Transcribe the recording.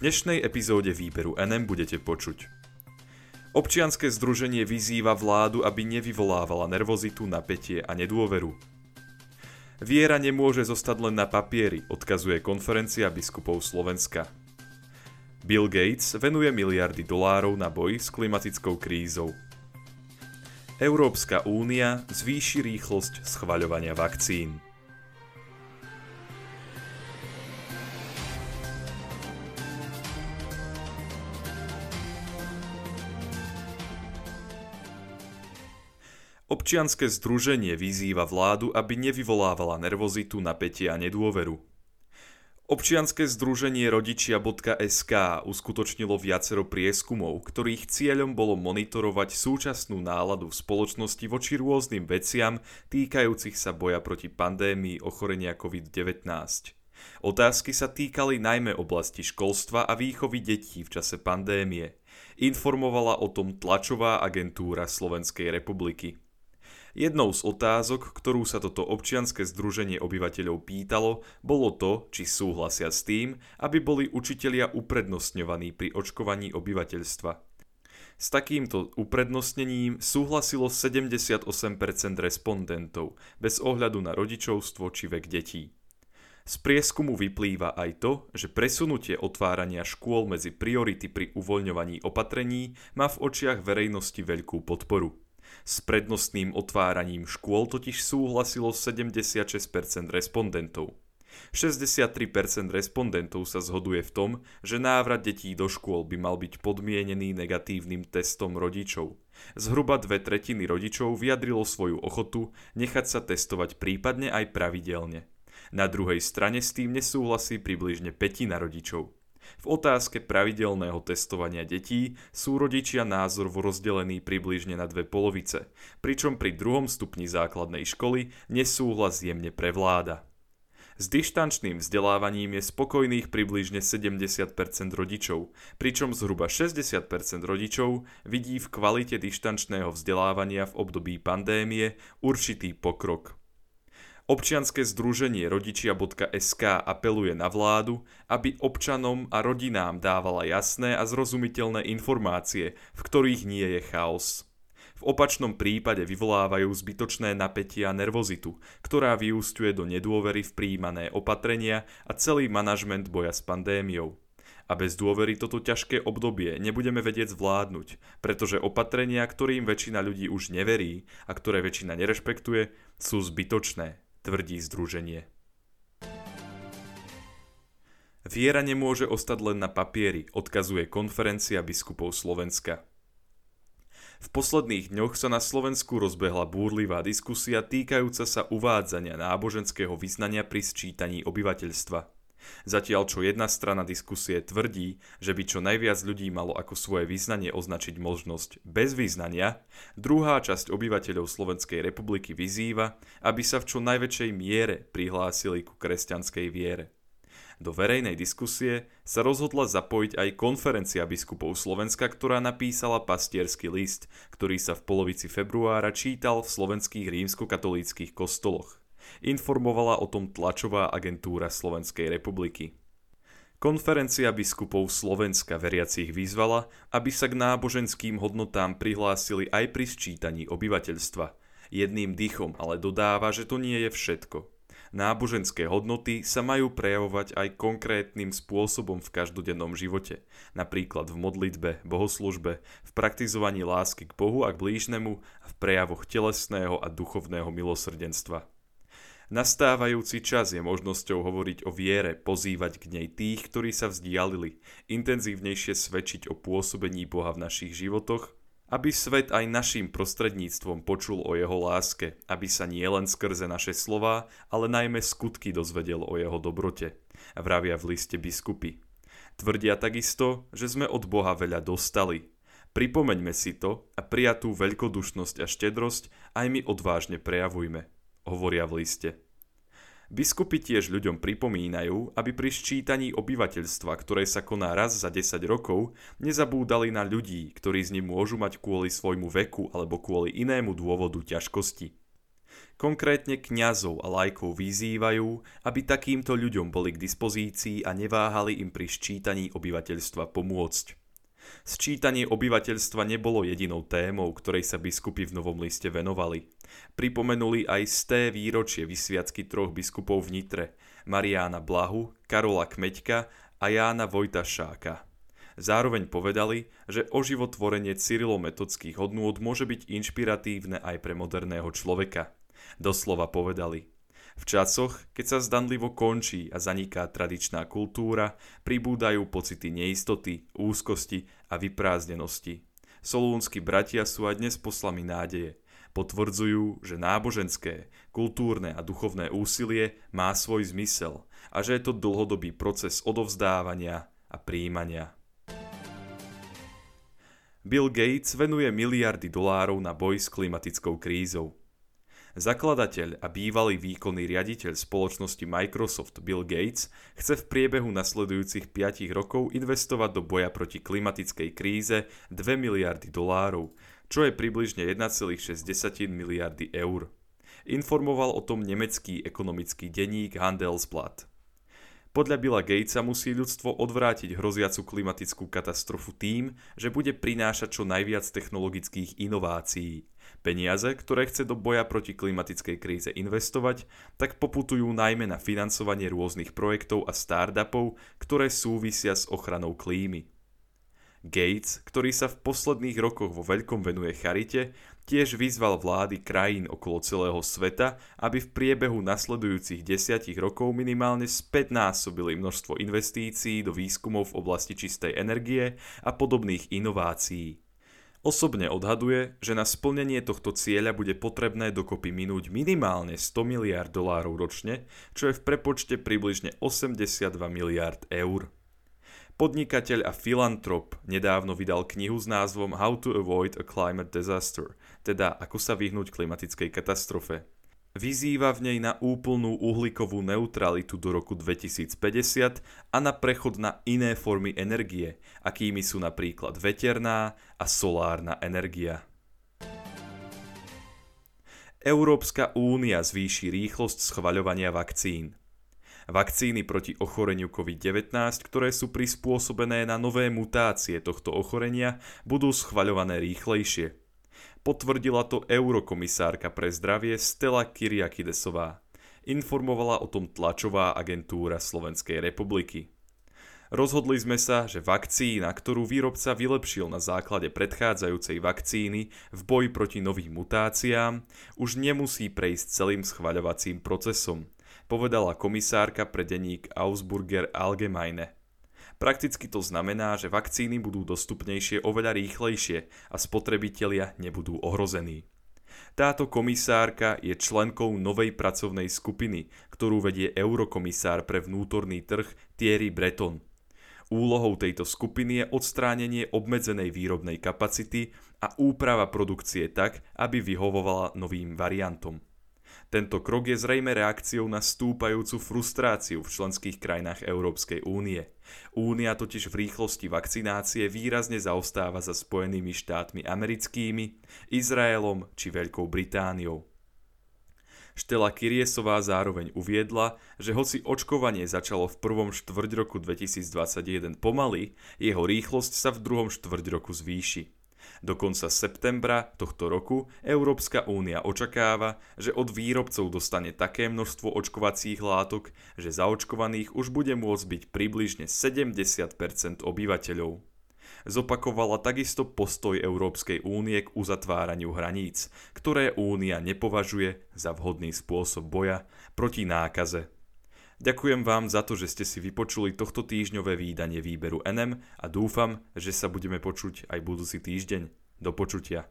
dnešnej epizóde výberu NM budete počuť. Občianske združenie vyzýva vládu, aby nevyvolávala nervozitu, napätie a nedôveru. Viera nemôže zostať len na papieri, odkazuje konferencia biskupov Slovenska. Bill Gates venuje miliardy dolárov na boj s klimatickou krízou. Európska únia zvýši rýchlosť schvaľovania vakcín. Občianske združenie vyzýva vládu, aby nevyvolávala nervozitu, napätie a nedôveru. Občianske združenie rodičia.sk uskutočnilo viacero prieskumov, ktorých cieľom bolo monitorovať súčasnú náladu v spoločnosti voči rôznym veciam týkajúcich sa boja proti pandémii ochorenia COVID-19. Otázky sa týkali najmä oblasti školstva a výchovy detí v čase pandémie. Informovala o tom tlačová agentúra Slovenskej republiky. Jednou z otázok, ktorú sa toto občianske združenie obyvateľov pýtalo, bolo to, či súhlasia s tým, aby boli učitelia uprednostňovaní pri očkovaní obyvateľstva. S takýmto uprednostnením súhlasilo 78% respondentov, bez ohľadu na rodičovstvo či vek detí. Z prieskumu vyplýva aj to, že presunutie otvárania škôl medzi priority pri uvoľňovaní opatrení má v očiach verejnosti veľkú podporu. S prednostným otváraním škôl totiž súhlasilo 76% respondentov. 63% respondentov sa zhoduje v tom, že návrat detí do škôl by mal byť podmienený negatívnym testom rodičov. Zhruba dve tretiny rodičov vyjadrilo svoju ochotu nechať sa testovať prípadne aj pravidelne. Na druhej strane s tým nesúhlasí približne petina rodičov. V otázke pravidelného testovania detí sú rodičia názor rozdelení približne na dve polovice, pričom pri druhom stupni základnej školy nesúhlas jemne prevláda. S dištančným vzdelávaním je spokojných približne 70% rodičov, pričom zhruba 60% rodičov vidí v kvalite dištančného vzdelávania v období pandémie určitý pokrok. Občianske združenie rodičia.sk apeluje na vládu, aby občanom a rodinám dávala jasné a zrozumiteľné informácie, v ktorých nie je chaos. V opačnom prípade vyvolávajú zbytočné napätie a nervozitu, ktorá vyústiuje do nedôvery v príjmané opatrenia a celý manažment boja s pandémiou. A bez dôvery toto ťažké obdobie nebudeme vedieť zvládnuť, pretože opatrenia, ktorým väčšina ľudí už neverí a ktoré väčšina nerešpektuje, sú zbytočné tvrdí združenie. Viera nemôže ostať len na papieri, odkazuje konferencia biskupov Slovenska. V posledných dňoch sa na Slovensku rozbehla búrlivá diskusia týkajúca sa uvádzania náboženského vyznania pri sčítaní obyvateľstva. Zatiaľ čo jedna strana diskusie tvrdí, že by čo najviac ľudí malo ako svoje význanie označiť možnosť bez význania, druhá časť obyvateľov Slovenskej republiky vyzýva, aby sa v čo najväčšej miere prihlásili ku kresťanskej viere. Do verejnej diskusie sa rozhodla zapojiť aj konferencia biskupov Slovenska, ktorá napísala pastierský list, ktorý sa v polovici februára čítal v slovenských rímskokatolíckých kostoloch informovala o tom tlačová agentúra Slovenskej republiky. Konferencia biskupov Slovenska veriacich vyzvala, aby sa k náboženským hodnotám prihlásili aj pri sčítaní obyvateľstva. Jedným dýchom ale dodáva, že to nie je všetko. Náboženské hodnoty sa majú prejavovať aj konkrétnym spôsobom v každodennom živote, napríklad v modlitbe, bohoslužbe, v praktizovaní lásky k Bohu a k blížnemu v prejavoch telesného a duchovného milosrdenstva. Nastávajúci čas je možnosťou hovoriť o viere, pozývať k nej tých, ktorí sa vzdialili, intenzívnejšie svedčiť o pôsobení Boha v našich životoch, aby svet aj našim prostredníctvom počul o jeho láske, aby sa nie len skrze naše slova, ale najmä skutky dozvedel o jeho dobrote, vravia v liste biskupy. Tvrdia takisto, že sme od Boha veľa dostali. Pripomeňme si to a prijatú veľkodušnosť a štedrosť aj my odvážne prejavujme hovoria v liste. Biskupy tiež ľuďom pripomínajú, aby pri ščítaní obyvateľstva, ktoré sa koná raz za 10 rokov, nezabúdali na ľudí, ktorí z ním môžu mať kvôli svojmu veku alebo kvôli inému dôvodu ťažkosti. Konkrétne kňazov a lajkov vyzývajú, aby takýmto ľuďom boli k dispozícii a neváhali im pri ščítaní obyvateľstva pomôcť. Sčítanie obyvateľstva nebolo jedinou témou, ktorej sa biskupy v Novom liste venovali. Pripomenuli aj sté výročie vysviacky troch biskupov v Nitre, Mariána Blahu, Karola Kmeďka a Jána Vojtašáka. Zároveň povedali, že oživotvorenie cyrilometodských hodnôt môže byť inšpiratívne aj pre moderného človeka. Doslova povedali – v časoch, keď sa zdanlivo končí a zaniká tradičná kultúra, pribúdajú pocity neistoty, úzkosti a vyprázdnenosti. Solúnsky bratia sú aj dnes poslami nádeje. Potvrdzujú, že náboženské, kultúrne a duchovné úsilie má svoj zmysel a že je to dlhodobý proces odovzdávania a príjmania. Bill Gates venuje miliardy dolárov na boj s klimatickou krízou. Zakladateľ a bývalý výkonný riaditeľ spoločnosti Microsoft Bill Gates chce v priebehu nasledujúcich 5 rokov investovať do boja proti klimatickej kríze 2 miliardy dolárov, čo je približne 1,6 miliardy eur. Informoval o tom nemecký ekonomický denník Handelsblatt. Podľa Billa Gatesa musí ľudstvo odvrátiť hroziacu klimatickú katastrofu tým, že bude prinášať čo najviac technologických inovácií – Peniaze, ktoré chce do boja proti klimatickej kríze investovať, tak poputujú najmä na financovanie rôznych projektov a startupov, ktoré súvisia s ochranou klímy. Gates, ktorý sa v posledných rokoch vo veľkom venuje charite, tiež vyzval vlády krajín okolo celého sveta, aby v priebehu nasledujúcich desiatich rokov minimálne spätnásobili množstvo investícií do výskumov v oblasti čistej energie a podobných inovácií. Osobne odhaduje, že na splnenie tohto cieľa bude potrebné dokopy minúť minimálne 100 miliard dolárov ročne, čo je v prepočte približne 82 miliard eur. Podnikateľ a filantrop nedávno vydal knihu s názvom How to Avoid a Climate Disaster, teda ako sa vyhnúť klimatickej katastrofe. Vyzýva v nej na úplnú uhlíkovú neutralitu do roku 2050 a na prechod na iné formy energie, akými sú napríklad veterná a solárna energia. Európska únia zvýši rýchlosť schvaľovania vakcín. Vakcíny proti ochoreniu COVID-19, ktoré sú prispôsobené na nové mutácie tohto ochorenia, budú schvaľované rýchlejšie. Potvrdila to eurokomisárka pre zdravie Stella Kyriakidesová. Informovala o tom tlačová agentúra Slovenskej republiky. Rozhodli sme sa, že vakcína, ktorú výrobca vylepšil na základe predchádzajúcej vakcíny v boji proti novým mutáciám, už nemusí prejsť celým schvaľovacím procesom, povedala komisárka pre denník Ausburger Allgemeine. Prakticky to znamená, že vakcíny budú dostupnejšie oveľa rýchlejšie a spotrebitelia nebudú ohrození. Táto komisárka je členkou novej pracovnej skupiny, ktorú vedie eurokomisár pre vnútorný trh Thierry Breton. Úlohou tejto skupiny je odstránenie obmedzenej výrobnej kapacity a úprava produkcie tak, aby vyhovovala novým variantom. Tento krok je zrejme reakciou na stúpajúcu frustráciu v členských krajinách Európskej únie. Únia totiž v rýchlosti vakcinácie výrazne zaostáva za Spojenými štátmi americkými, Izraelom či Veľkou Britániou. Štela Kiriesová zároveň uviedla, že hoci očkovanie začalo v prvom štvrť roku 2021 pomaly, jeho rýchlosť sa v druhom štvrť roku zvýši. Do konca septembra tohto roku Európska únia očakáva, že od výrobcov dostane také množstvo očkovacích látok, že zaočkovaných už bude môcť byť približne 70% obyvateľov. Zopakovala takisto postoj Európskej únie k uzatváraniu hraníc, ktoré únia nepovažuje za vhodný spôsob boja proti nákaze Ďakujem vám za to, že ste si vypočuli tohto týždňové výdanie výberu NM a dúfam, že sa budeme počuť aj budúci týždeň. Do počutia.